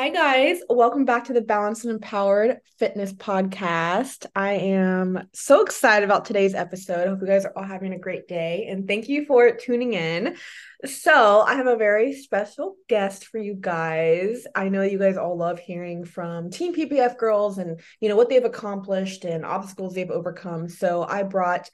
Hi, guys. Welcome back to the Balanced and Empowered Fitness Podcast. I am so excited about today's episode. I hope you guys are all having a great day and thank you for tuning in. So, I have a very special guest for you guys. I know you guys all love hearing from Team PPF girls and, you know, what they've accomplished and obstacles they've overcome. So, I brought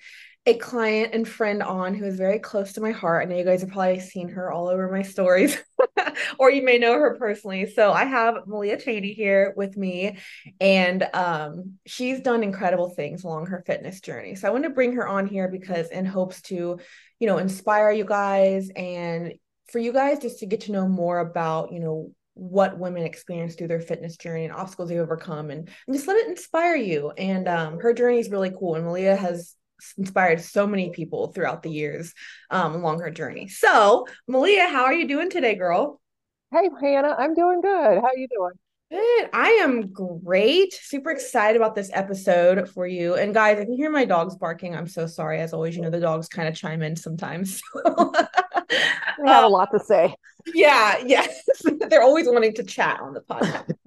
a client and friend on who is very close to my heart. I know you guys have probably seen her all over my stories, or you may know her personally. So I have Melea Chaney here with me, and um, she's done incredible things along her fitness journey. So I want to bring her on here because in hopes to, you know, inspire you guys and for you guys just to get to know more about, you know, what women experience through their fitness journey and obstacles they overcome and, and just let it inspire you. And um, her journey is really cool. And Melea has inspired so many people throughout the years um, along her journey. So, Melea, how are you doing today, girl? Hey, Hannah, I'm doing good. How are you doing? Good. I am great. Super excited about this episode for you. And guys, if you hear my dogs barking, I'm so sorry. As always, you know, the dogs kind of chime in sometimes. they have a lot to say. Yeah, yes. They're always wanting to chat on the podcast.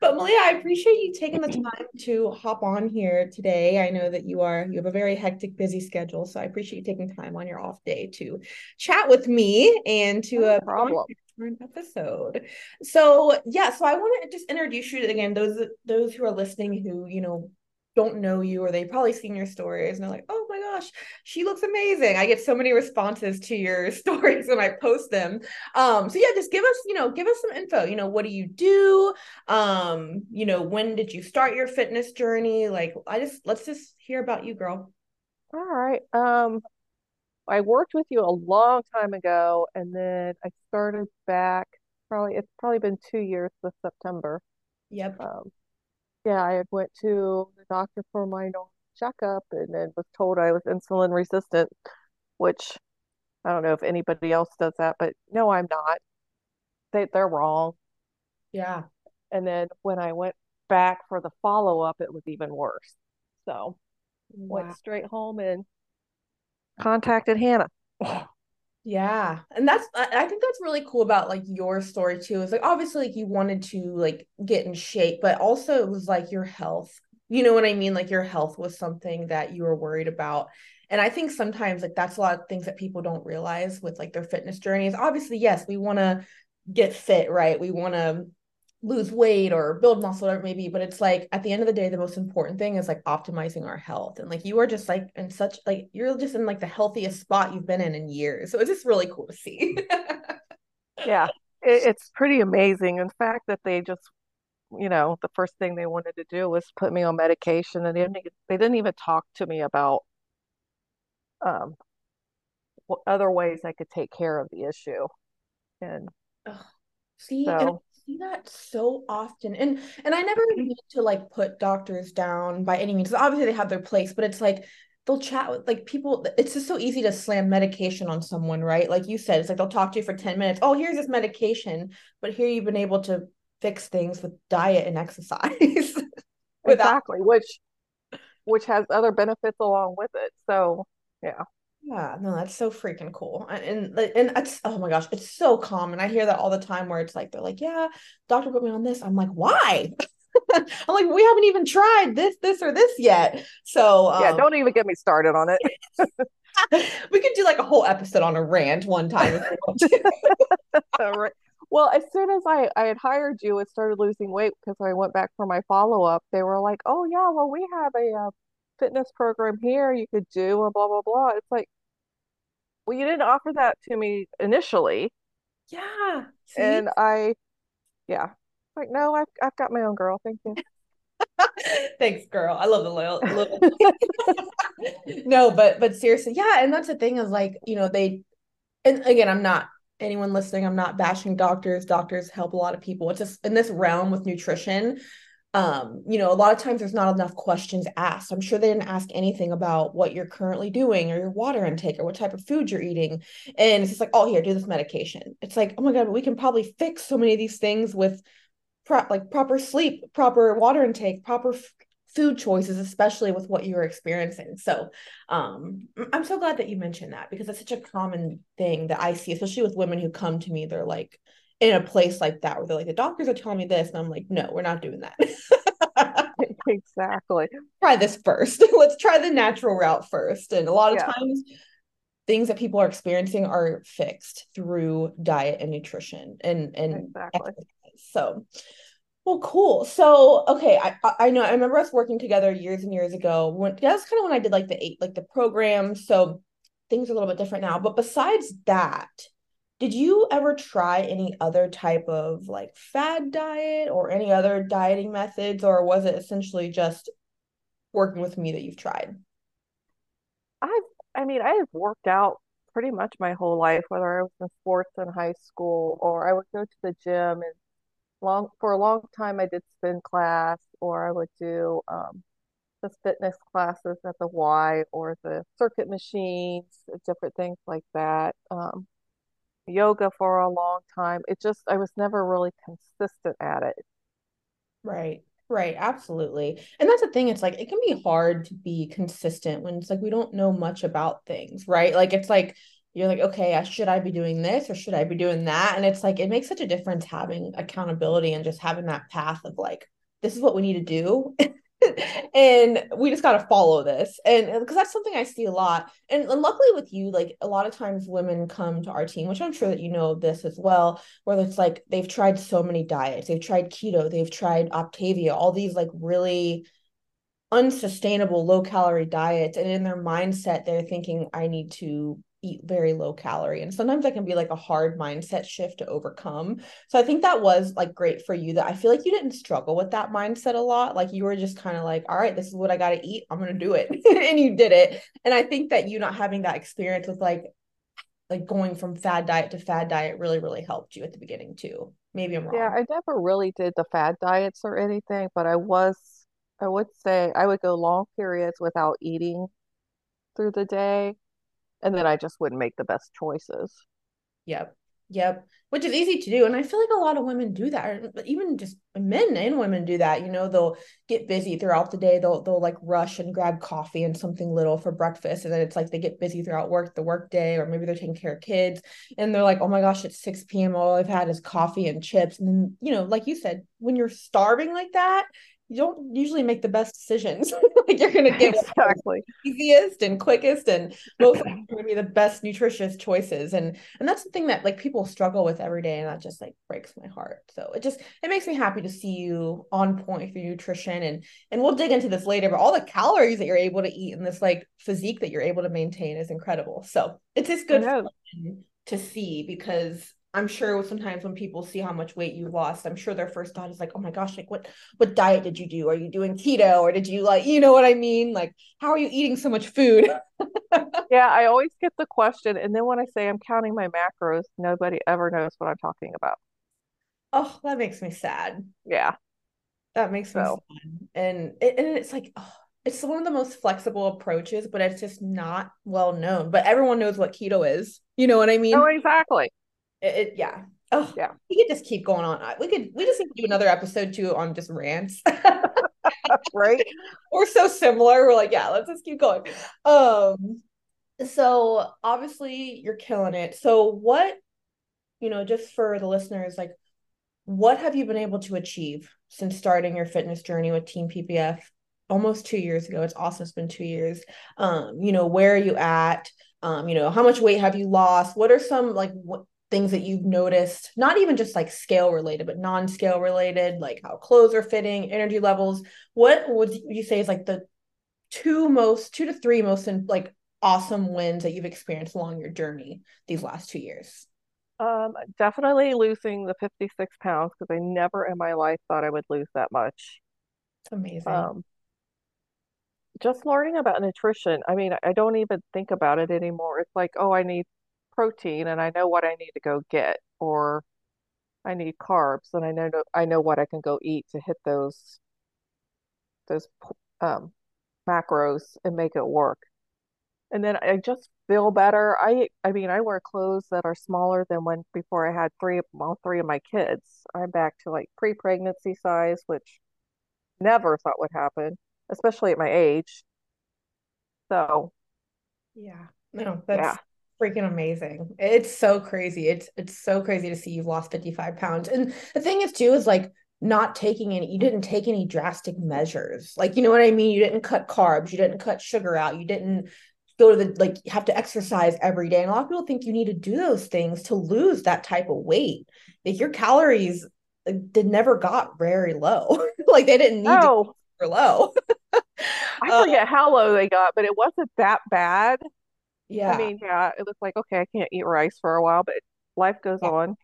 but Melea, I appreciate you taking the time to hop on here today. I know that you are you have a very hectic, busy schedule. So I appreciate you taking time on your off day to chat with me and to no uh problem an episode. So yeah, so I want to just introduce you again those those who are listening who you know don't know you or they've probably seen your stories and they're like, oh my gosh, she looks amazing. I get so many responses to your stories when I post them. Um, so yeah, just give us, you know, give us some info. You know, what do you do? Um, you know, when did you start your fitness journey? Like, I just let's just hear about you, girl. All right. Um, I worked with you a long time ago, and then I started back. Probably it's probably been two years this September. Yep. Um, yeah, I went to the doctor for my normal checkup, and then was told I was insulin resistant, which I don't know if anybody else does that, but no, I'm not. They they're wrong. Yeah. And then when I went back for the follow up, it was even worse. So wow. went straight home and contacted Hannah. yeah. And that's I think that's really cool about like your story too. Is like obviously like you wanted to like get in shape, but also it was like your health. You know what I mean? Like your health was something that you were worried about. And I think sometimes like that's a lot of things that people don't realize with like their fitness journeys. Obviously, yes, we want to get fit, right? We want to lose weight or build muscle or maybe but it's like at the end of the day the most important thing is like optimizing our health and like you are just like in such like you're just in like the healthiest spot you've been in in years so it's just really cool to see. Yeah it, it's pretty amazing in fact that they just you know the first thing they wanted to do was put me on medication and they didn't, they didn't even talk to me about um what other ways i could take care of the issue and see so, and see that so often. And and i never mm-hmm. need to like put doctors down by any means. Obviously they have their place but it's like they'll chat with like people it's just so easy to slam medication on someone right? Like you said it's like they'll talk to you for 10 minutes. Oh here's this medication but here you've been able to fix things with diet and exercise exactly which which has other benefits along with it. So yeah yeah, no, that's so freaking cool. And, and and it's oh my gosh, it's so common. I hear that all the time where it's like they're like, "Yeah, doctor put me on this." I'm like, "Why?" I'm like, "We haven't even tried this this or this yet." So, um, Yeah, don't even get me started on it. we could do like a whole episode on a rant one time Well, as soon as I, I had hired you and started losing weight because I went back for my follow up, they were like, "Oh yeah, well we have a uh, fitness program here you could do and blah blah blah. It's like well you didn't offer that to me initially. Yeah see? and i yeah. Like no I've, I've got my own girl. Thank you. Thanks girl. I love the loyal no but but seriously yeah and that's the thing is like you know they and again i'm not anyone listening i'm not bashing doctors. Doctors help a lot of people. It's just in this realm with nutrition um you know a lot of times there's not enough questions asked. I'm sure they didn't ask anything about what you're currently doing or your water intake or what type of food you're eating. And it's just like oh here do this medication. It's like oh my god we can probably fix so many of these things with pro- like proper sleep proper water intake proper f- food choices especially with what you're experiencing. So um i'm so glad that you mentioned that because it's such a common thing that i see especially with women who come to me. They're like in a place like that where they're like the doctors are telling me this and i'm like no we're not doing that. Exactly. Try this first. Let's try the natural route first. And a lot of yeah. times things that people are experiencing are fixed through diet and nutrition and and exactly. so well cool. So okay i i know i remember us working together years and years ago when that's kind of when i did like the eight like the program. So things are a little bit different now. But besides that did you ever try any other type of like fad diet or any other dieting methods, or was it essentially just working with me that you've tried? I've, I mean, I have worked out pretty much my whole life, whether I was in sports in high school or I would go to the gym and long for a long time I did spin class or I would do um, the fitness classes at the Y or the circuit machines, different things like that. Um, yoga for a long time. It just, I was never really consistent at it. Right. Right, absolutely. And that's the thing, it's like it can be hard to be consistent when it's like we don't know much about things, right? Like it's like you're like, okay, should I be doing this or should I be doing that? And it's like it makes such a difference having accountability and just having that path of like, this is what we need to do. and we just got to follow this. And uh, because that's something i see a lot. And, and luckily with you like a lot of times women come to our team which i'm sure that you know this as well where it's like they've tried so many diets. They've tried keto. They've tried Optavia all these like really unsustainable low calorie diets. And in their mindset they're thinking i need to eat very low calorie and sometimes that can be like a hard mindset shift to overcome. So i think that was like great for you that i feel like you didn't struggle with that mindset a lot like you were just kind of like all right this is what i got to eat i'm going to do it and you did it. And i think that you not having that experience with like like going from fad diet to fad diet really really helped you at the beginning too. Maybe i'm wrong. Yeah i never really did the fad diets or anything but i was i would say i would go long periods without eating through the day and then I just wouldn't make the best choices. Yep. Yep. Which is easy to do. And I feel like a lot of women do that. Even just men and women do that. You know, they'll get busy throughout the day. They'll they'll like rush and grab coffee and something little for breakfast. And then it's like they get busy throughout work, the work day, or maybe they're taking care of kids. And they're like, oh my gosh, it's 6 p.m. All I've had is coffee and chips. And then, you know, like you said, when you're starving like that, you don't usually make the best decisions. like you're gonna get exactly easiest and quickest and most to be the best nutritious choices. And and that's the thing that like people struggle with every day, and that just like breaks my heart. So it just it makes me happy to see you on point for nutrition. And and we'll dig into this later, but all the calories that you're able to eat and this like physique that you're able to maintain is incredible. So it's just good to see because I'm sure sometimes when people see how much weight you lost, I'm sure their first thought is like, "Oh my gosh, like what what diet did you do? Are you doing keto or did you like, you know what I mean? Like, how are you eating so much food?" yeah, I always get the question, and then when I say I'm counting my macros, nobody ever knows what I'm talking about. Oh, that makes me sad. Yeah, that makes so. me sad, and it, and it's like, oh, it's one of the most flexible approaches, but it's just not well known. But everyone knows what keto is. You know what I mean? Oh, exactly. It, it, yeah. Oh yeah. We could just keep going on. We could we just need to do another episode too on just rants. right. We're so similar. We're like, yeah, let's just keep going. Um so obviously you're killing it. So what, you know, just for the listeners, like what have you been able to achieve since starting your fitness journey with Team PPF almost two years ago? It's awesome. It's been two years. Um, you know, where are you at? Um, you know, how much weight have you lost? What are some like what things that you've noticed, not even just like scale related, but non scale related, like how clothes are fitting, energy levels. What would you say is like the two most, two to three most in, like awesome wins that you've experienced along your journey these last two years? Um, definitely losing the 56 pounds because I never in my life thought I would lose that much. It's amazing. Um, just learning about nutrition. I mean, I don't even think about it anymore. It's like, oh, I need protein and I know what I need to go get, or I need carbs and I know I know what I can go eat to hit those those um, macros and make it work. And then I just feel better. I I mean I wear clothes that are smaller than when before I had three all three of my kids. I'm back to like pre-pregnancy size, which never thought would happen, especially at my age. So yeah, no, that's yeah freaking amazing. It's so crazy. It's it's so crazy to see you've lost 55 pounds. And the thing is too is like not taking any you didn't take any drastic measures. Like you know what I mean? You didn't cut carbs, you didn't cut sugar out, you didn't go to the like have to exercise every day. And a lot of people think you need to do those things to lose that type of weight. Like your calories did never got very low. like they didn't need oh. to low. I forget uh, how low they got, but it wasn't that bad. Yeah. I mean, yeah, it was like, okay, I can't eat rice for a while, but life goes yeah. on.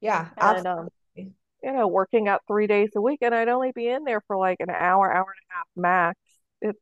Yeah, and, um, you know, working out three days a week, and I'd only be in there for like an hour, hour and a half max. It's,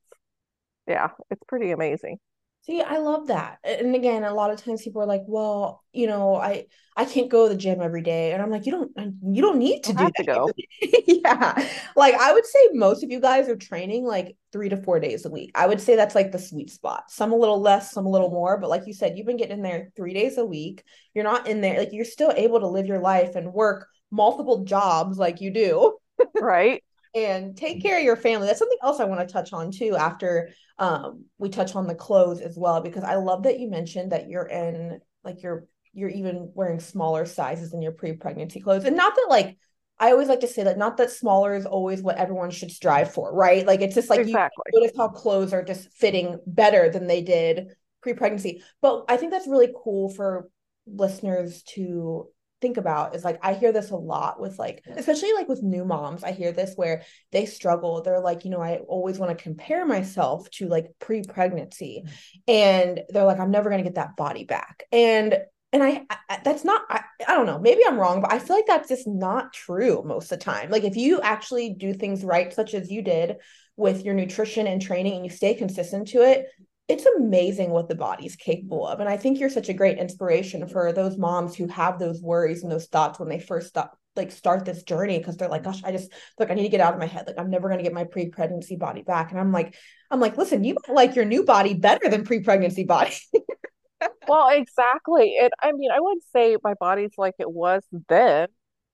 yeah, it's pretty amazing. See, I love that. And again, a lot of times people are like, "Well, you know, I I can't go to the gym every day." And I'm like, "You don't you don't need to do to go." yeah. Like I would say most of you guys are training like 3 to 4 days a week. I would say that's like the sweet spot. Some a little less, some a little more, but like you said, you've been getting in there 3 days a week. You're not in there like you're still able to live your life and work multiple jobs like you do. right and take care of your family. That's something else I want to touch on too after um, we touch on the clothes as well because I love that you mentioned that you're in like you're you're even wearing smaller sizes in your pre-pregnancy clothes. And not that like I always like to say that not that smaller is always what everyone should strive for, right? Like it's just like exactly. you notice how clothes are just fitting better than they did pre-pregnancy. But I think that's really cool for listeners to think about is like I hear this a lot with like especially like with new moms I hear this where they struggle they're like you know I always want to compare myself to like pre-pregnancy mm. and they're like I'm never going to get that body back and and I, I that's not I, I don't know maybe I'm wrong but I feel like that's just not true most of the time like if you actually do things right such as you did with your nutrition and training and you stay consistent to it it's amazing what the body's capable of. And I think you're such a great inspiration for those moms who have those worries and those thoughts when they first stop like start this journey because they're like, gosh, I just look, I need to get out of my head. Like I'm never gonna get my pre-pregnancy body back. And I'm like, I'm like, listen, you might like your new body better than pre-pregnancy body. well, exactly. And I mean, I wouldn't say my body's like it was then,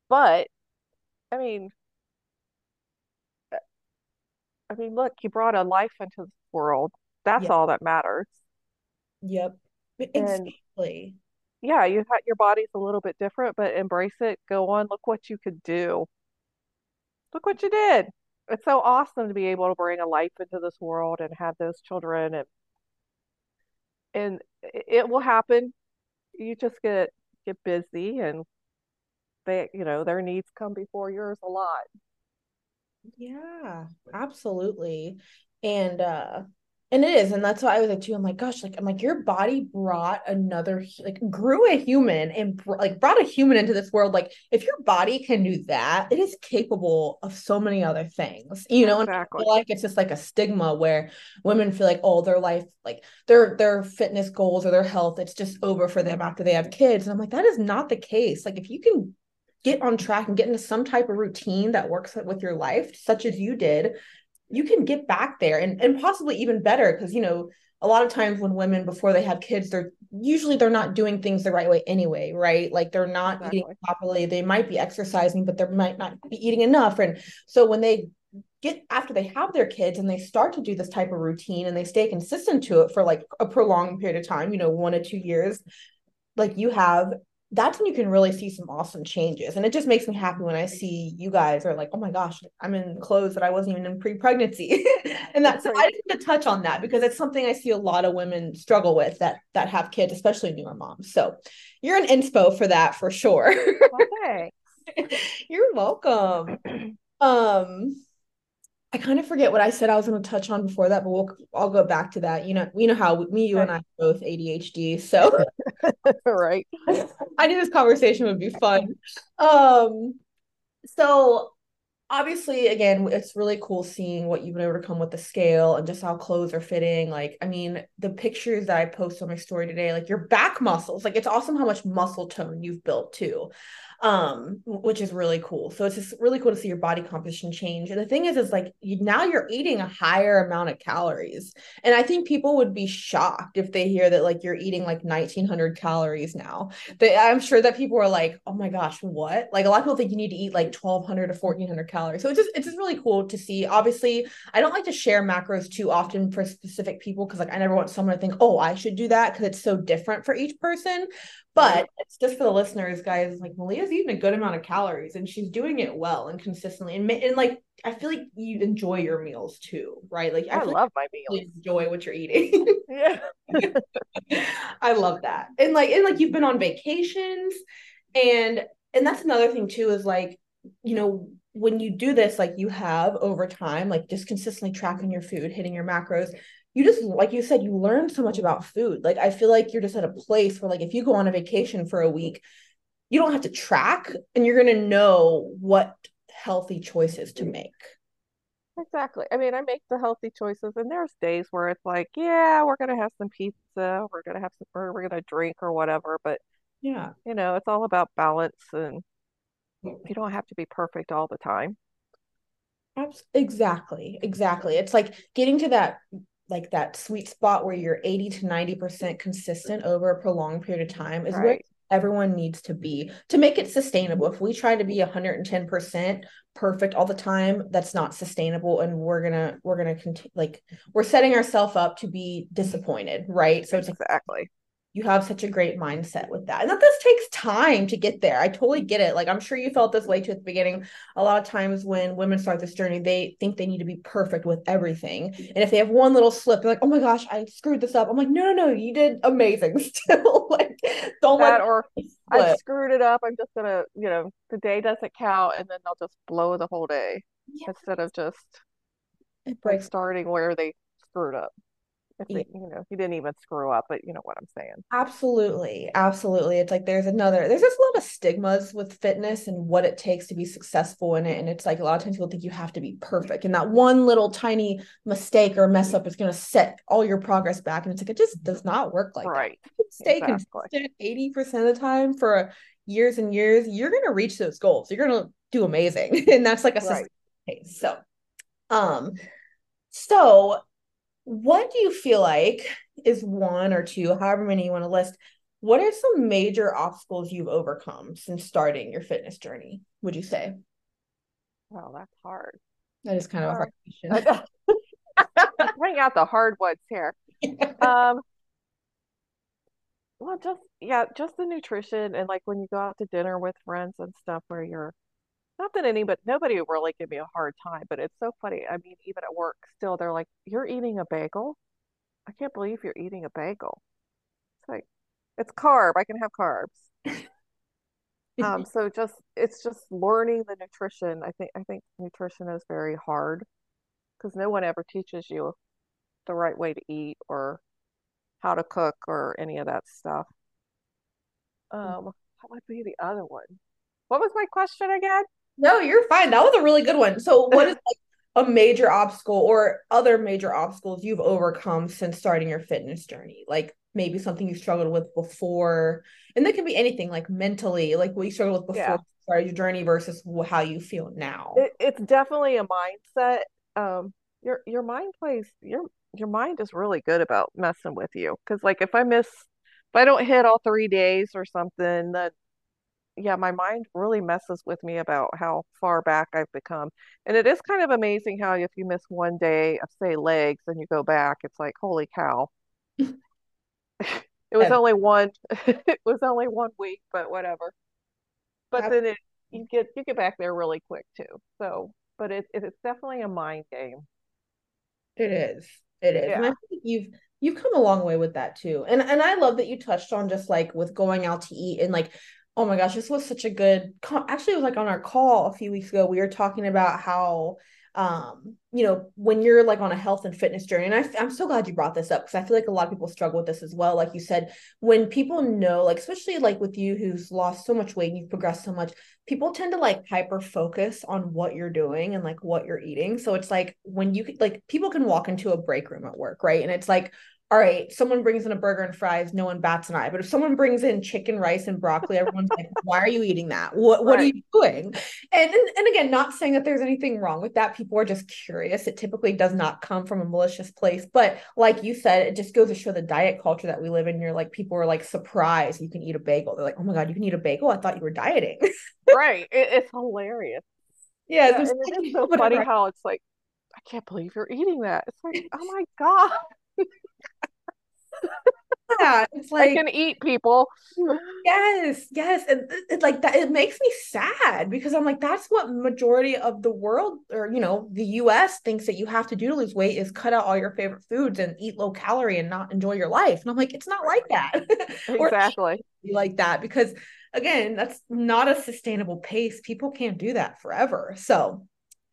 but I mean, I mean, look, you brought a life into this world that's all that matters. Yep. Exactly. yeah, you had your body's a little bit different, but embrace it. Go on. Look what you could do. Look what you did. It's so awesome to be able to bring a life into this world and have those children and and it will happen. You just get get busy and they you know their needs come before yours a lot. Yeah, absolutely. And uh and it is, and that's why I was like too. I'm like, gosh, like I'm like, your body brought another, like, grew a human and br- like brought a human into this world. Like, if your body can do that, it is capable of so many other things, you know. Exactly. And I feel like it's just like a stigma where women feel like, oh, their life, like their their fitness goals or their health, it's just over for them after they have kids. And I'm like, that is not the case. Like, if you can get on track and get into some type of routine that works with your life, such as you did, you can get back there and, and possibly even better because you know a lot of times when women before they have kids they're usually they're not doing things the right way anyway right like they're not exactly. eating properly they might be exercising but they might not be eating enough and so when they get after they have their kids and they start to do this type of routine and they stay consistent to it for like a prolonged period of time you know one or two years like you have that's when you can really see some awesome changes. And it just makes me happy when I see you guys are like, oh my gosh, I'm in clothes that I wasn't even in pre pregnancy. and that's I need to touch on that because it's something I see a lot of women struggle with that that have kids, especially newer moms. So you're an inspo for that for sure. Okay. you're welcome. um I kind of forget what I said I was going to touch on before that, but we'll I'll go back to that. You know, we know how me, you, and I both ADHD, so right. I knew this conversation would be fun. Um, so obviously, again, it's really cool seeing what you've been able to come with the scale and just how clothes are fitting. Like, I mean, the pictures that I post on my story today, like your back muscles, like it's awesome how much muscle tone you've built too um which is really cool. So it's just really cool to see your body composition change. And the thing is is like you, now you're eating a higher amount of calories. And i think people would be shocked if they hear that like you're eating like 1900 calories now. They, i'm sure that people are like oh my gosh what? Like a lot of people think you need to eat like 1200 to 1400 calories So it's just it's just really cool to see. Obviously, I don't like to share macros too often for specific people because like I never want someone to think, oh, I should do that because it's so different for each person. But it's just for the listeners, guys. Like Melea's eating a good amount of calories and she's doing it well and consistently. And, and like I feel like you enjoy your meals too, right? Like I, I love like my meals. enjoy what you're eating. yeah. I love that. And like and like you've been on vacations and and that's another thing too is like you know when you do this like you have over time like just consistently tracking your food hitting your macros you just like you said you learn so much about food. Like i feel like you're just at a place where like if you go on a vacation for a week you don't have to track and you're going to know what healthy choices to make. Exactly. I mean i make the healthy choices and there's days where it's like yeah we're going to have some pizza we're going to have some or we're going to drink or whatever but yeah. you know it's all about balance and you don't have to be perfect all the time exactly exactly it's like getting to that like that sweet spot where you're 80 to 90% consistent over a prolonged period of time is right. where everyone needs to be to make it sustainable. If we try to be 110% perfect all the time, that's not sustainable and we're going to we're going to continue like we're setting ourselves up to be disappointed, right? So it's exactly you have such a great mindset with that. And that this takes time to get there. I totally get it. Like I'm sure you felt this way too at the beginning. A lot of times when women start this journey, they think they need to be perfect with everything. Mm-hmm. And if they have one little slip, they're like, oh my gosh, I screwed this up. I'm like, no, no, no, you did amazing still. like don't that or I screwed it up. I'm just gonna, you know, the day doesn't count and then they'll just blow the whole day instead of just like starting where they screwed up you know, he didn't even screw up, but you know what I'm saying. Absolutely. Absolutely. It's like there's another, there's just a lot of stigmas with fitness and what it takes to be successful in it. And it's like a lot of times people think you have to be perfect. And that one little tiny mistake or mess up is going to set all your progress back. And it's like, it just does not work like right. that. stay consistent 80% of the time for years and years, you're going to reach those goals. You're going to do amazing. and that's like a right. case. So, um, so what do you feel like is one or two, however many you want to list? What are some major obstacles you've overcome since starting your fitness journey? Would you say? Well, that's hard. That is kind hard. of a hard question. Bring out the hard ones here. Um, well, just yeah, just the nutrition and like when you go out to dinner with friends and stuff, where you're not that anybody nobody really give me a hard time, but it's so funny. I mean, even at work still they're like, You're eating a bagel? I can't believe you're eating a bagel. It's like it's carb. I can have carbs. um, so just it's just learning the nutrition. I think I think nutrition is very hard because no one ever teaches you the right way to eat or how to cook or any of that stuff. Um, what would be the other one? What was my question again? No, you're fine. That was a really good one. So, what is like a major obstacle or other major obstacles you've overcome since starting your fitness journey? Like maybe something you struggled with before, and that can be anything like mentally, like what you struggled with before yeah. you started your journey versus how you feel now. It, it's definitely a mindset. Um, your your mind plays your your mind is really good about messing with you because like if I miss if I don't hit all three days or something, then yeah, my mind really messes with me about how far back I've become. And it is kind of amazing how if you miss one day of say legs and you go back, it's like, holy cow. it was yeah. only one it was only one week, but whatever. But then it you get you get back there really quick too. So but it, it it's definitely a mind game. It is. It is. Yeah. And I think you've you've come a long way with that too. And and I love that you touched on just like with going out to eat and like Oh my gosh, this was such a good actually it was like on our call a few weeks ago we were talking about how um you know when you're like on a health and fitness journey and I, i'm so glad you brought this up because i feel like a lot of people struggle with this as well like you said when people know like especially like with you who's lost so much weight and you've progressed so much people tend to like hyper focus on what you're doing and like what you're eating so it's like when you like people can walk into a break room at work right and it's like all right, someone brings in a burger and fries, no one bats an eye. But if someone brings in chicken, rice, and broccoli, everyone's like, why are you eating that? What what right. are you doing? And, and and again, not saying that there's anything wrong with that. People are just curious. It typically does not come from a malicious place. But like you said, it just goes to show the diet culture that we live in. You're like, people are like surprised you can eat a bagel. They're like, oh my God, you can eat a bagel? I thought you were dieting. right. It, it's hilarious. Yeah, and it is so funny how it's like, I can't believe you're eating that. It's like, oh my God, Yeah, it's like I can eat people. Yes, yes, and it, it- like that it makes me sad because I'm like that's what majority of the world or you know the US thinks that you have to do to lose weight is cut out all your favorite foods and eat low calorie and not enjoy your life. And I'm like it's not like that. Exactly. like that because again, that's not a sustainable pace. People can't do that forever. So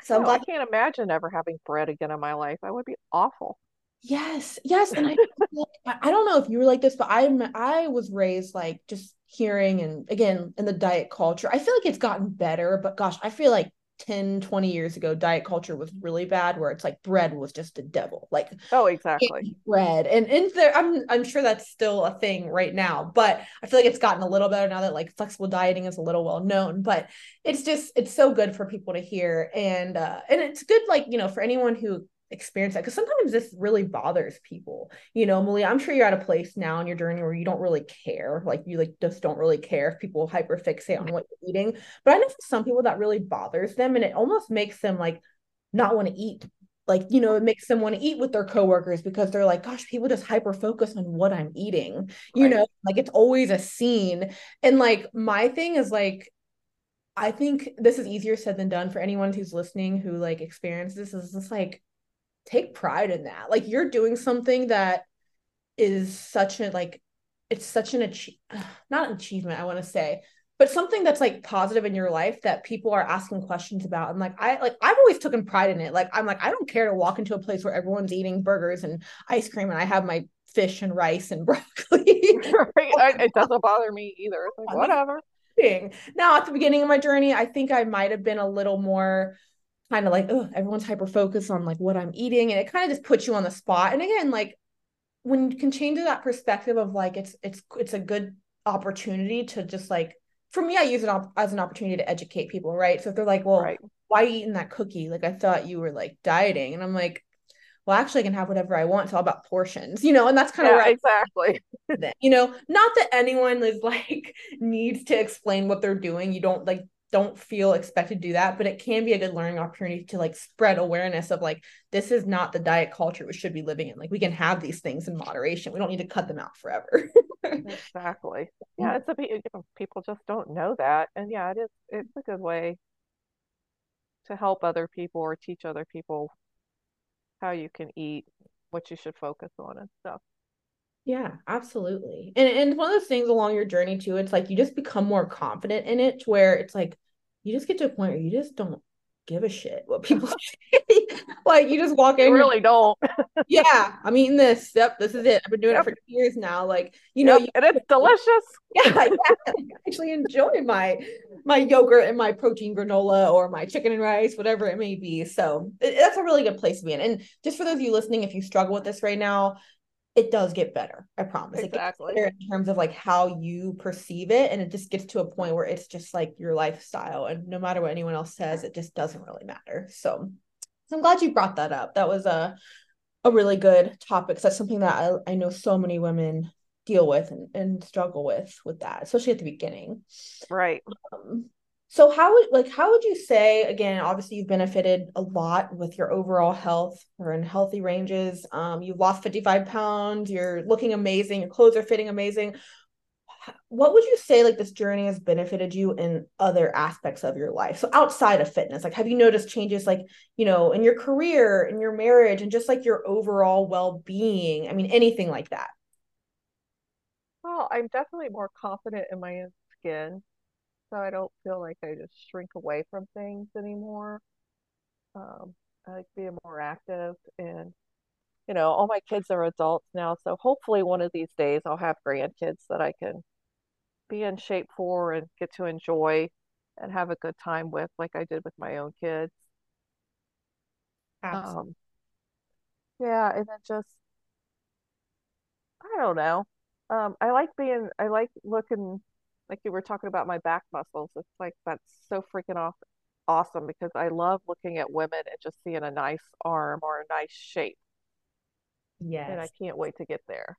so I'm I can't imagine ever having bread again in my life. That would be awful. Yes, yes, and I I I don't know if you were like this, but I'm I was raised like just hearing and again in the diet culture. I feel like it's gotten better, but gosh, I feel like 10, 20 years ago, diet culture was really bad where it's like bread was just the devil. Like Oh, exactly. bread. And and there I'm I'm sure that's still a thing right now, but I feel like it's gotten a little better now that like flexible dieting is a little well known. But it's just it's so good for people to hear. And uh and it's good like, you know, for anyone who experience that because sometimes this really bothers people. You know Melea i'm sure you're at a place now in your journey where you don't really care like you like just don't really care if people hyperfixate on what you're eating but i know for some people that really bothers them and it almost makes them like not want to eat. Like you know it makes them want to eat with their coworkers because they're like gosh people just hyper focus on what i'm eating you Right. know? Like it's always a scene and like my thing is like i think this is easier said than done for anyone who's listening who like experiences this is just like take pride in that like you're doing something that is such a like it's such an achieve not an achievement i want to say but something that's like positive in your life that people are asking questions about and like i like i've always taken pride in it like i'm like i don't care to walk into a place where everyone's eating burgers and ice cream and i have my fish and rice and broccoli Right. It doesn't bother me either. It's like, whatever. now at the beginning of my journey i think i might have been a little more kind of like oh everyone's hyper focused on like what i'm eating and it kind of just puts you on the spot and again like when you can change that perspective of like it's it's it's a good opportunity to just like for me I use it op- as an opportunity to educate people right so if they're like well Right. why are you eating that cookie like I thought you were like dieting and I'm like well actually I can have whatever I want it's all about portions you know and that's kind of Yeah, I exactly. You know, not that anyone is like needs to explain what they're doing. You don't like don't feel expected to do that, but it can be a good learning opportunity to like spread awareness of like this is not the diet culture we should be living in. Like we can have these things in moderation. We don't need to cut them out forever. Exactly. Yeah, it's a you know, people just don't know that. And yeah, it is it's a good way to help other people or teach other people how you can eat, what you should focus on and stuff. Yeah, absolutely. And and one of those things along your journey too, it's like you just become more confident in it to where it's like you just get to a point where you just don't give a shit what people say. Like you just walk in, you're really don't. yeah, I'm eating this. Yep, this is it. I've been doing it for years now. Like, you know, Yep. you And it's delicious. yeah, yeah, I actually enjoy my my yogurt and my protein granola or my chicken and rice, whatever it may be. So it, that's a really good place to be in. And just for those of you listening, if you struggle with this right now, it does get better. I promise. It gets Exactly. better in terms of like how you perceive it. And it just gets to a point where it's just like your lifestyle. And no matter what anyone else says, it just doesn't really matter. So, so I'm glad you brought that up. That was a a really good topic. That's something that I, I know so many women deal with and, and struggle with with that, especially at the beginning. Right. Um, so how would like how would you say again, obviously you've benefited a lot with your overall health or in healthy ranges. Um, you've lost 55 pounds, you're looking amazing, your clothes are fitting amazing. What would you say like this journey has benefited you in other aspects of your life? So outside of fitness, like have you noticed changes like, you know, in your career, in your marriage, and just like your overall well-being? I mean, anything like that. Well, I'm definitely more confident in my skin, so I don't feel like I just shrink away from things anymore. Um, I like being more active and you know, all my kids are adults now, so hopefully one of these days I'll have grandkids that I can be in shape for and get to enjoy and have a good time with, like I did with my own kids. Absolutely. Um, yeah, and then just I don't know. Um, I like being, I like looking like you were talking about my back muscles. It's like that's so freaking off awesome because I love looking at women and just seeing a nice arm or a nice shape, Yes. and I can't wait to get there.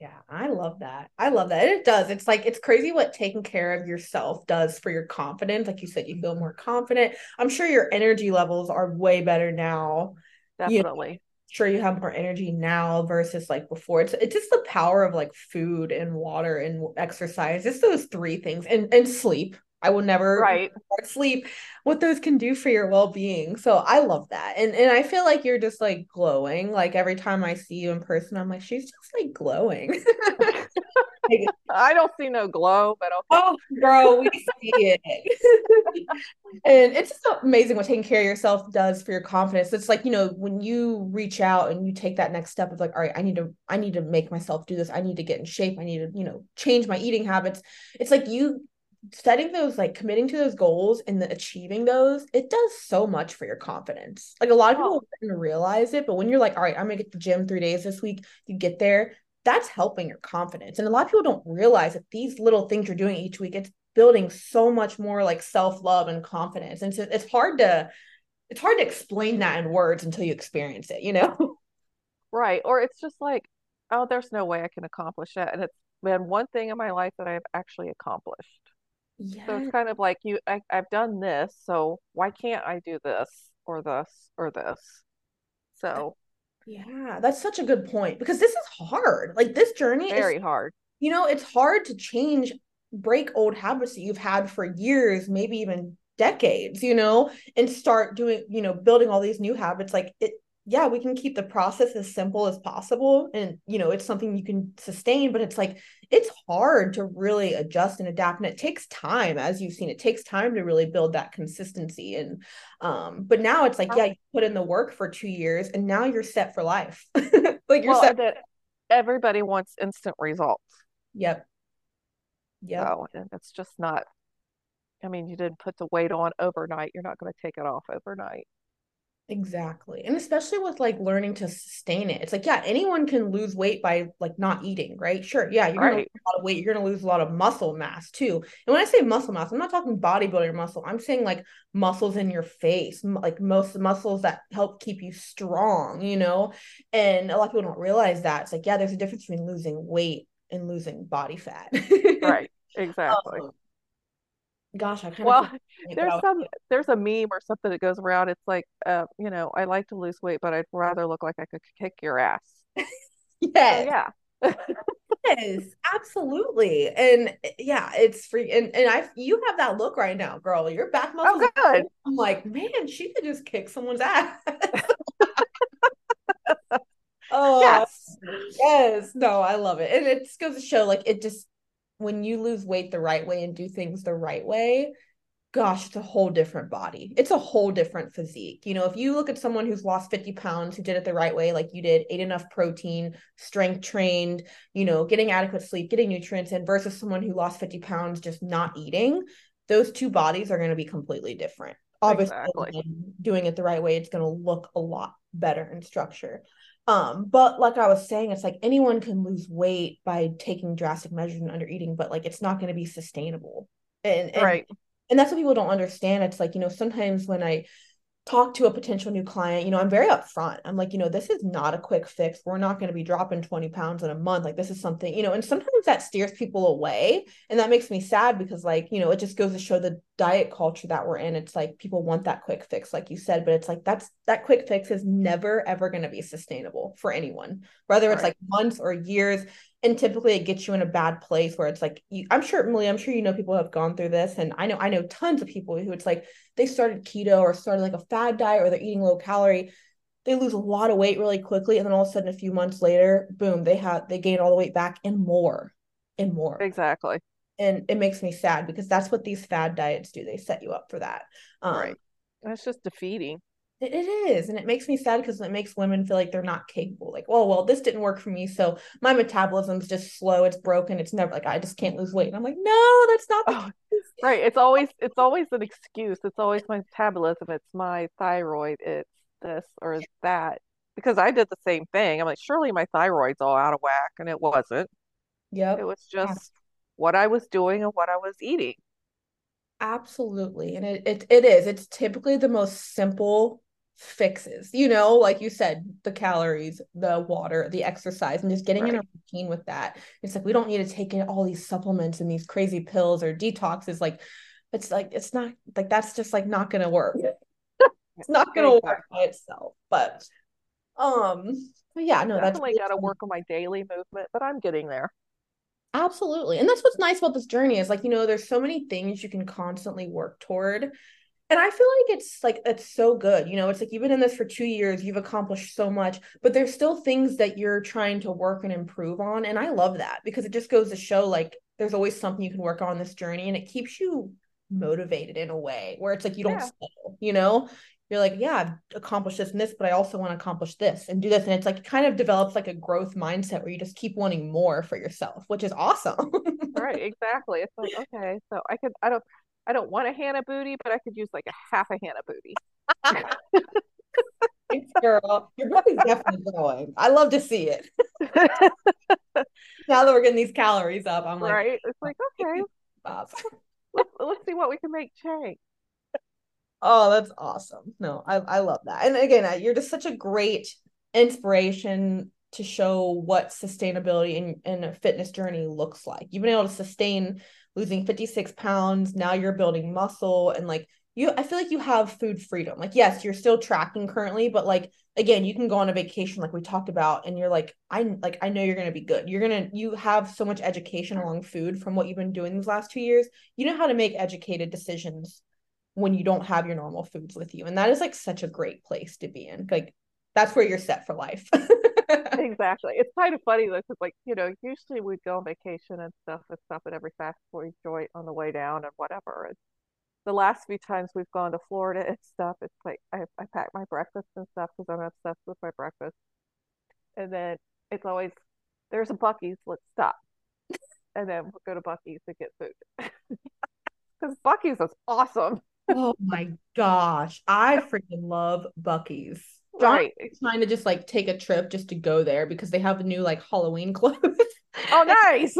Yeah, I love that. I love that. It does. It's like it's crazy what taking care of yourself does for your confidence. Like you said, you feel more confident. I'm sure your energy levels are way better now. Definitely. You know, sure you have more energy now versus like before. It's it's just the power of like food and water and exercise. It's those three things and and sleep. I will never right. sleep. What those can do for your well being. So I love that, and and I feel like you're just like glowing. Like every time I see you in person, I'm like, she's just like glowing. I don't see no glow, but okay. Oh, girl, we see it. and it's just amazing what taking care of yourself does for your confidence. It's like, you know, when you reach out and you take that next step of like, all right, I need to, I need to make myself do this. I need to get in shape. I need to, you know, change my eating habits. It's like you setting those like committing to those goals and the achieving those it does so much for your confidence like a lot of people oh. don't realize it but when you're like all right i'm gonna get the gym three days this week you get there that's helping your confidence. And a lot of people don't realize that these little things you're doing each week, it's building so much more like self-love and confidence. And so it's hard to it's hard to explain that in words until you experience it, you know? Right. Or it's just like, oh, there's no way I can accomplish that. And it's been one thing in my life that I've actually accomplished. Yeah. So it's kind of like you I, I've done this, so why can't I do this or this or this? So yeah, that's such a good point because this is hard. Like this journey is very is, hard. You know, it's hard to change, break old habits that you've had for years, maybe even decades, you know, and start doing, you know, building all these new habits. Like it yeah, we can keep the process as simple as possible. And, you know, it's something you can sustain, but it's like, it's hard to really adjust and adapt. And it takes time, as you've seen, it takes time to really build that consistency. And, um, but now it's like, yeah, you put in the work for two years and now you're set for life. like you're well, set. That everybody wants instant results. Yep. Yeah. So, and it's just not, I mean, you didn't put the weight on overnight. You're not going to take it off overnight. Exactly. And especially with like learning to sustain it. It's like, yeah, anyone can lose weight by like not eating, right? Sure. Yeah, you're right. gonna lose a lot of weight, you're gonna lose a lot of muscle mass too. And when I say muscle mass, I'm not talking bodybuilder muscle. I'm saying like muscles in your face, like most muscles that help keep you strong, you know? And a lot of people don't realize that. It's like, yeah, there's a difference between losing weight and losing body fat. right. Exactly. Um, gosh, I kind well, of there's some there's a meme or something that goes around. It's like, uh, you know, I like to lose weight, but I'd rather look like I could kick your ass. yes. So, yeah. yes, absolutely. And yeah, it's free. And and I you have that look right now, girl. Your back oh, muscles. Oh, good. I'm like, man, she could just kick someone's ass. oh yes. Yes. No, I love it. And it just goes to show like it just when you lose weight the right way and do things the right way, gosh, it's a whole different body. It's a whole different physique. You know, if you look at someone who's lost 50 pounds, who did it the right way, like you did, ate enough protein, strength trained, you know, getting adequate sleep, getting nutrients in, versus someone who lost 50 pounds just not eating, those two bodies are going to be completely different. Obviously, exactly. doing it the right way, it's going to look a lot better in structure. Um, but like I was saying, it's like anyone can lose weight by taking drastic measures and under eating, but like it's not going to be sustainable. And, and right. And that's what people don't understand. It's like, you know, sometimes when I talk to a potential new client, you know, I'm very upfront. I'm like, you know, this is not a quick fix. We're not going to be dropping 20 pounds in a month. Like, this is something, you know, and sometimes that steers people away. And that makes me sad because, like, you know, it just goes to show the diet culture that we're in. It's like people want that quick fix, like you said, but it's like that's that quick fix is never, ever going to be sustainable for anyone, whether it's right. like months or years and typically it gets you in a bad place where it's like you, i'm sure Emily, i'm sure you know people have gone through this and i know i know tons of people who it's like they started keto or started like a fad diet or they're eating low calorie. They lose a lot of weight really quickly and then all of a sudden a few months later boom they have they gain all the weight back and more and more. Exactly. And it makes me sad because that's what these fad diets do. They set you up for that. Um, right. That's just defeating it is. And it makes me sad because it makes women feel like they're not capable. Like, oh, well, this didn't work for me. So my metabolism's just slow. It's broken. It's never like I just can't lose weight. And I'm like, no, that's not oh, right. It's always it's always an excuse. It's always my metabolism. It's my thyroid. It's this or it's that. Because I did the same thing. I'm like, surely my thyroid's all out of whack. And it wasn't. Yeah. It was just yeah. what I was doing and what I was eating. Absolutely. And it, it it is. It's typically the most simple fixes, you know, like you said, the calories, the water, the exercise, and just getting right. in a routine with that. It's like we don't need to take in all these supplements and these crazy pills or detoxes. Like it's like it's not like that's just like not gonna work. it's not gonna exactly. work by itself. But um but yeah, no, definitely that's gotta work on my daily movement, but I'm getting there. Absolutely. And that's what's nice about this journey is like, you know, there's so many things you can constantly work toward. And I feel like it's like it's so good. You know, it's like you've been in this for two years, you've accomplished so much, but there's still things that you're trying to work and improve on. And I love that because it just goes to show like there's always something you can work on this journey and it keeps you motivated in a way where it's like you don't yeah. settle, you know? You're like, yeah, I've accomplished this and this, but I also want to accomplish this and do this. And it's like kind of develops like a growth mindset where you just keep wanting more for yourself, which is awesome. right, exactly. It's like, okay, so I could I don't I don't want a Hannah booty, but I could use like a half a Hannah booty. Thanks, girl. Your body's definitely growing. I love to see it. now that we're getting these calories up, I'm like, right. It's like okay, let's, let's see what we can make change. Oh, that's awesome. No, I, I love that. And again, you're just such a great inspiration to show what sustainability in, in a fitness journey looks like. You've been able to sustain losing 56 pounds. Now you're building muscle and like you, I feel like you have food freedom. Like, yes, you're still tracking currently, but like, again, you can go on a vacation like we talked about and you're like, I like, I know you're going to be good. You're going to, you have so much education along food from what you've been doing these last two years. You know how to make educated decisions when you don't have your normal foods with you. And that is like such a great place to be in. Like that's where you're set for life. exactly. It's kind of funny though, because like, you know, usually we'd go on vacation and stuff and stop at every fast food joint on the way down and whatever. And the last few times we've gone to Florida and stuff, it's like I, I pack my breakfast and stuff because I'm obsessed with my breakfast. And then it's always there's a Buc-ee's, let's stop. and then we'll go to Buc-ee's to get food. Because Buc-ee's is awesome oh my gosh. I freaking love Buc-ee's. John right. trying to just like take a trip just to go there because they have a new like Halloween clothes. Oh, nice.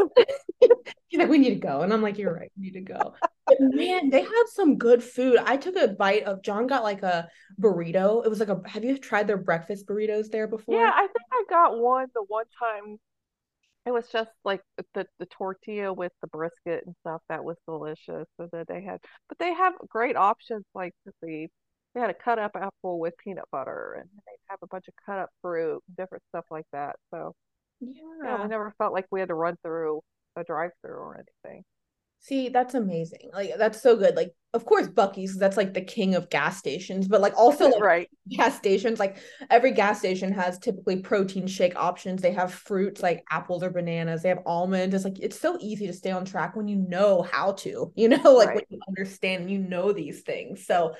He's like, we need to go. And I'm like, you're right, we need to go. But man, they have some good food. I took a bite of John got like a burrito. It was like a have you tried their breakfast burritos there before? Yeah, I think I got one the one time it was just like the the tortilla with the brisket and stuff that was delicious. So that they had, but they have great options like the they had a cut up apple with peanut butter, and they have a bunch of cut up fruit, different stuff like that. So yeah, yeah we never felt like we had to run through a drive through or anything. See, that's amazing. Like that's so good. Like, of course, Buc-ee's that's like the king of gas stations, but like also like right. gas stations, like every gas station has typically protein shake options. They have fruits like apples or bananas. They have almonds. It's like it's so easy to stay on track when you know how to, you know, like right. when you understand, you know these things. So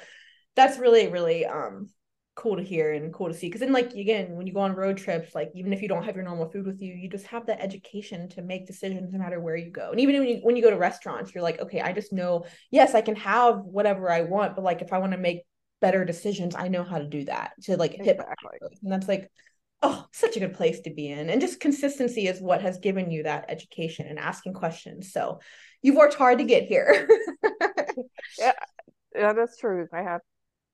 that's really, really um cool to hear and cool to see. Because then like again when you go on road trips like even if you don't have your normal food with you you just have that education to make decisions no matter where you go. And even when you when you go to restaurants you're like okay i just know yes i can have whatever i want but like if i want to make better decisions i know how to do that to like hit exactly. and that's like oh such a good place to be in. And just consistency is what has given you that education and asking questions. So you've worked hard to get here. Yeah. Yeah that's true. I have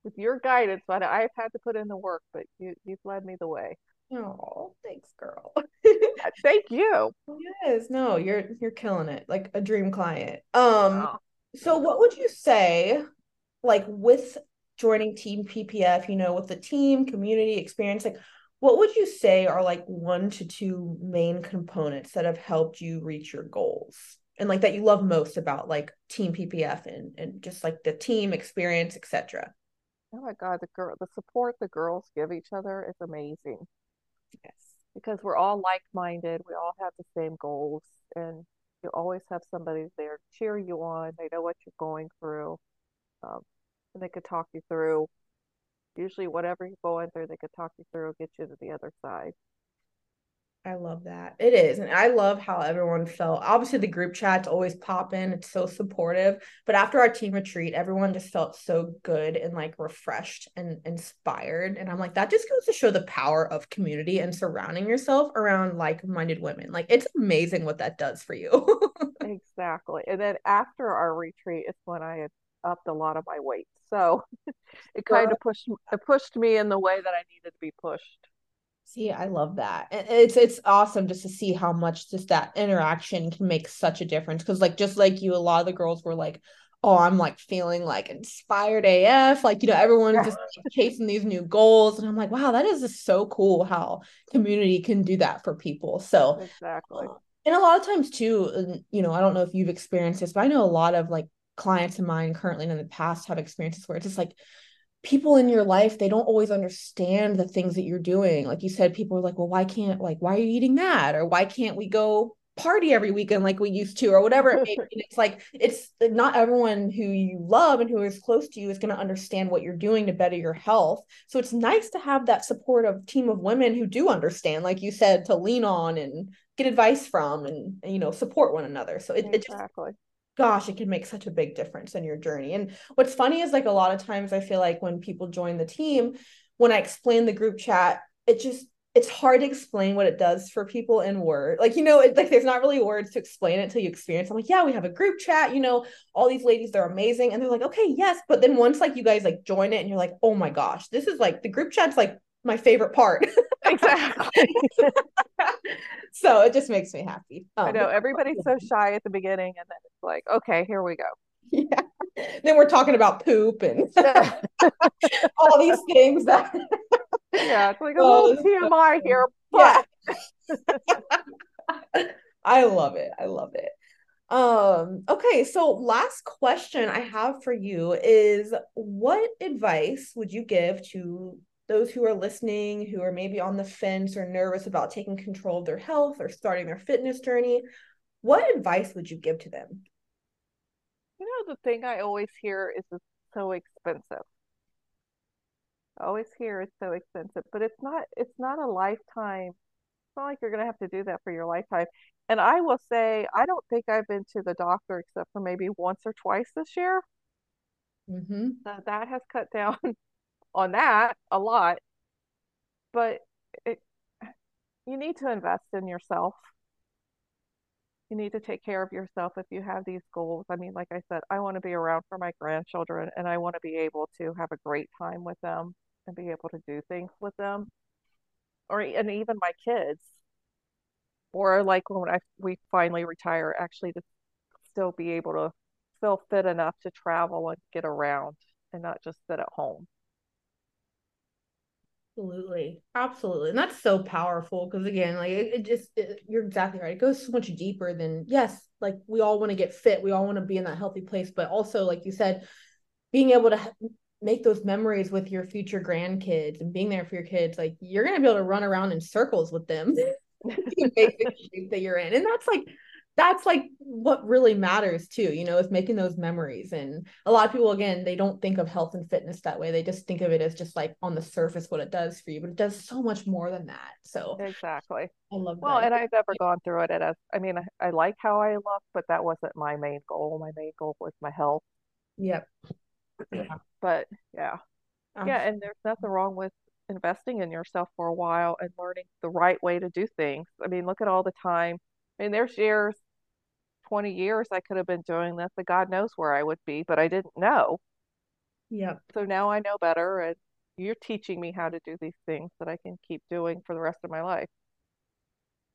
with your guidance, but I've had to put in the work, but you you've led me the way. Oh, thanks, girl. Thank you. Yes, no, you're you're killing it. Like a dream client. Um oh. so what would you say like with joining team PPF, you know, with the team, community experience, like what would you say are like one to two main components that have helped you reach your goals? And like that you love most about like team PPF and and just like the team experience, etc. Oh my God, the girl, the support the girls give each other is amazing. Yes. Because we're all like minded, we all have the same goals, and you always have somebody there to cheer you on. They know what you're going through, um, and they could talk you through. Usually, whatever you're going through, they could talk you through, get you to the other side. I love that. It is. And I love how everyone felt. Obviously, the group chats always pop in. It's so supportive. But after our team retreat, everyone just felt so good and like refreshed and inspired. And I'm like, that just goes to show the power of community and surrounding yourself around like minded women. Like, it's amazing what that does for you. exactly. And then after our retreat, it's when I had upped a lot of my weight. So it kind of pushed it pushed me in the way that I needed to be pushed. See, I love that. It's it's awesome just to see how much just that interaction can make such a difference. Cause like just like you, a lot of the girls were like, oh, I'm like feeling like inspired AF. Like, you know, everyone's yeah. just chasing these new goals. And I'm like, wow, that is just so cool how community can do that for people. So, exactly. Uh, and a lot of times, too, you know, I don't know if you've experienced this, but I know a lot of like clients of mine currently and in the past have experiences where it's just like, people in your life they don't always understand the things that you're doing. Like you said people are like well why can't like why are you eating that? Or why can't we go party every weekend like we used to? Or whatever it may be. it's like it's not everyone who you love and who is close to you is going to understand what you're doing to better your health. So it's nice to have that supportive team of women who do understand like you said to lean on and get advice from and, you know support one another. So it, exactly. it just gosh it can make such a big difference in your journey and what's funny is like a lot of times i feel like when people join the team when i explain the group chat it just it's hard to explain what it does for people in word. Like, you know, it, like there's not really words to explain it until you experience. I'm like, yeah, we have a group chat, you know, all these ladies, they're amazing. And they're like, okay, yes. But then once like you guys like join it and you're like, oh my gosh, this is like the group chat's like my favorite part. exactly. so it just makes me happy. Um, I know everybody's so shy at the beginning and then it's like, okay, here we go. Yeah. Then we're talking about poop and all these things that yeah, it's like a little TMI here, but yeah. I love it. I love it. Um, okay, so last question I have for you is what advice would you give to those who are listening who are maybe on the fence or nervous about taking control of their health or starting their fitness journey? What advice would you give to them? You know, the thing I always hear is it's so expensive always hear it's so expensive, but it's not it's not a lifetime. It's not like you're gonna have to do that for your lifetime. And I will say I don't think I've been to the doctor except for maybe once or twice this year. Mm-hmm. So that has cut down on that a lot. But it you need to invest in yourself. You need to take care of yourself if you have these goals. I mean, like I said, I want to be around for my grandchildren and I want to be able to have a great time with them and be able to do things with them or and even my kids or like when I we finally retire actually to still be able to feel fit enough to travel and get around and not just sit at home absolutely. Absolutely. And that's so powerful because again like it, it just it, you're exactly right. It goes so much deeper than yes like we all want to get fit. We all want to be in that healthy place but also like you said being able to make those memories with your future grandkids and being there for your kids, like you're gonna be able to run around in circles with them. That you're in. And that's like that's like what really matters too, you know, is making those memories. And a lot of people, again, they don't think of health and fitness that way. They just think of it as just like on the surface what it does for you, but it does so much more than that. So exactly. I love well, that. and I've never gone through it as I mean, I, I like how I look, but that wasn't my main goal. My main goal was my health. Yep. Yeah. But yeah. Um, yeah, and there's nothing wrong with investing in yourself for a while and learning the right way to do things. I mean, look at all the time. I mean, there's years, 20 years I could have been doing this, and God knows where I would be, but I didn't know. Yeah. So now I know better, and you're teaching me how to do these things that I can keep doing for the rest of my life.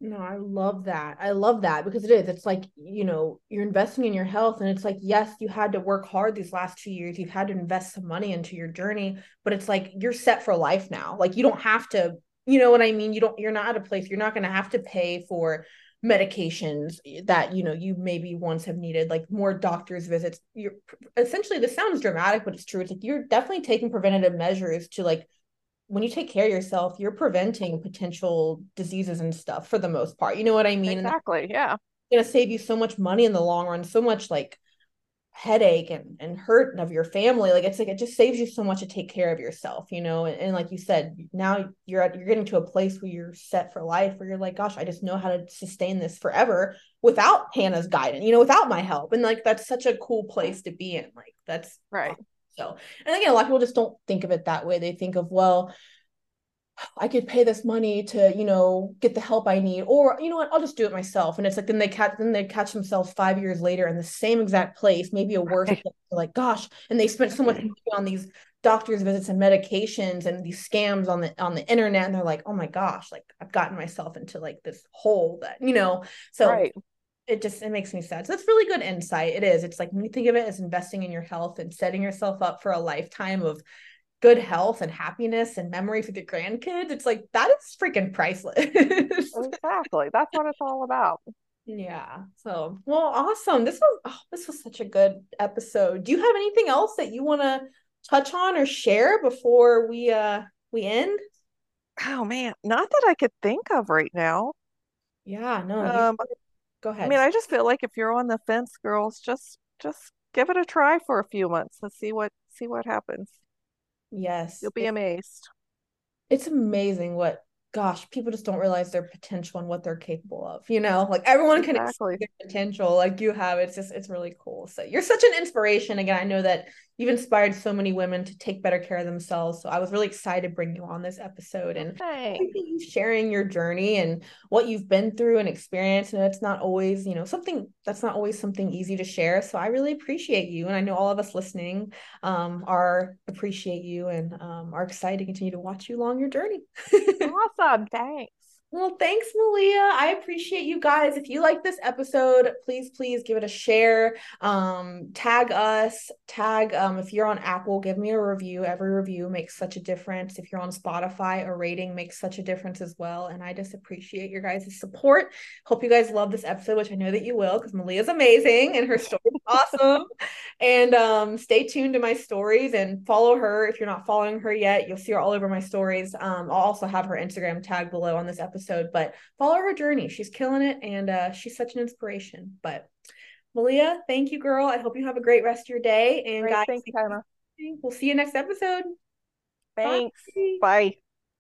No, I love that. I love that because it is. It's like, you know, you're investing in your health and it's like, yes, you had to work hard these last two years. You've had to invest some money into your journey, but it's like you're set for life now. Like you don't have to, you know what I mean? You don't, you're not at a place, you're not going to have to pay for medications that, you know, you maybe once have needed, like more doctor's visits. You're essentially, this sounds dramatic, but it's true. It's like you're definitely taking preventative measures to like when you take care of yourself, you're preventing potential diseases and stuff for the most part. You know what I mean? Exactly. Yeah. It's gonna save you so much money in the long run, so much like headache and, and hurt of your family. Like it's like it just saves you so much to take care of yourself, you know. And, and like you said, now you're at you're getting to a place where you're set for life where you're like, gosh, I just know how to sustain this forever without Hannah's guidance, you know, without my help. And like that's such a cool place to be in. Like that's right. So, and again, a lot of people just don't think of it that way. They think of, well, I could pay this money to, you know, get the help I need, or you know what, I'll just do it myself. And it's like then they catch then they catch themselves five years later in the same exact place, maybe a worse right. place. Like, gosh, and they spent so much money on these doctor's visits and medications and these scams on the on the internet, and they're like, oh my gosh, like I've gotten myself into like this hole that you know. So right. it just it makes me sad. So that's really good insight. It is. It's like when you think of it as investing in your health and setting yourself up for a lifetime of good health and happiness and memories with your grandkids, it's like that is freaking priceless. exactly. That's what it's all about. Yeah. So, well, awesome. This was oh, this was such a good episode. Do you have anything else that you want to touch on or share before we uh we end? Oh man, not that I could think of right now. Yeah, no. Um, go ahead. I mean, I just feel like if you're on the fence, girls, just just give it a try for a few months and see what see what happens. Yes. You'll be amazed. It's amazing what gosh, people just don't realize their potential and what they're capable of. You know, like everyone can exactly. their potential like you have. It's just it's really cool. So you're such an inspiration. Again, I know that you've inspired so many women to take better care of themselves. So I was really excited to bring you on this episode and you sharing your journey and what you've been through and experienced. And it's not always, you know, something that's not always something easy to share. So I really appreciate you. And I know all of us listening um, are appreciate you and um, are excited to continue to watch you along your journey. awesome. Thanks. Well, thanks, Melea. I appreciate you guys. If you like this episode, please, please give it a share. Um, tag us, tag um, if you're on Apple, give me a review. Every review makes such a difference. If you're on Spotify, a rating makes such a difference as well. And I just appreciate your guys' support. Hope you guys love this episode, which I know that you will, because Melea's amazing and her story is awesome. And um, stay tuned to my stories and follow her. If you're not following her yet, you'll see her all over my stories. Um, I'll also have her Instagram tag below on this episode episode, but follow her journey. She's killing it and uh, she's such an inspiration. But Melea, thank you, girl. I hope you have a great rest of your day. And great, guys, thanks, Tyler. We'll see you next episode. Thanks. Bye. Bye.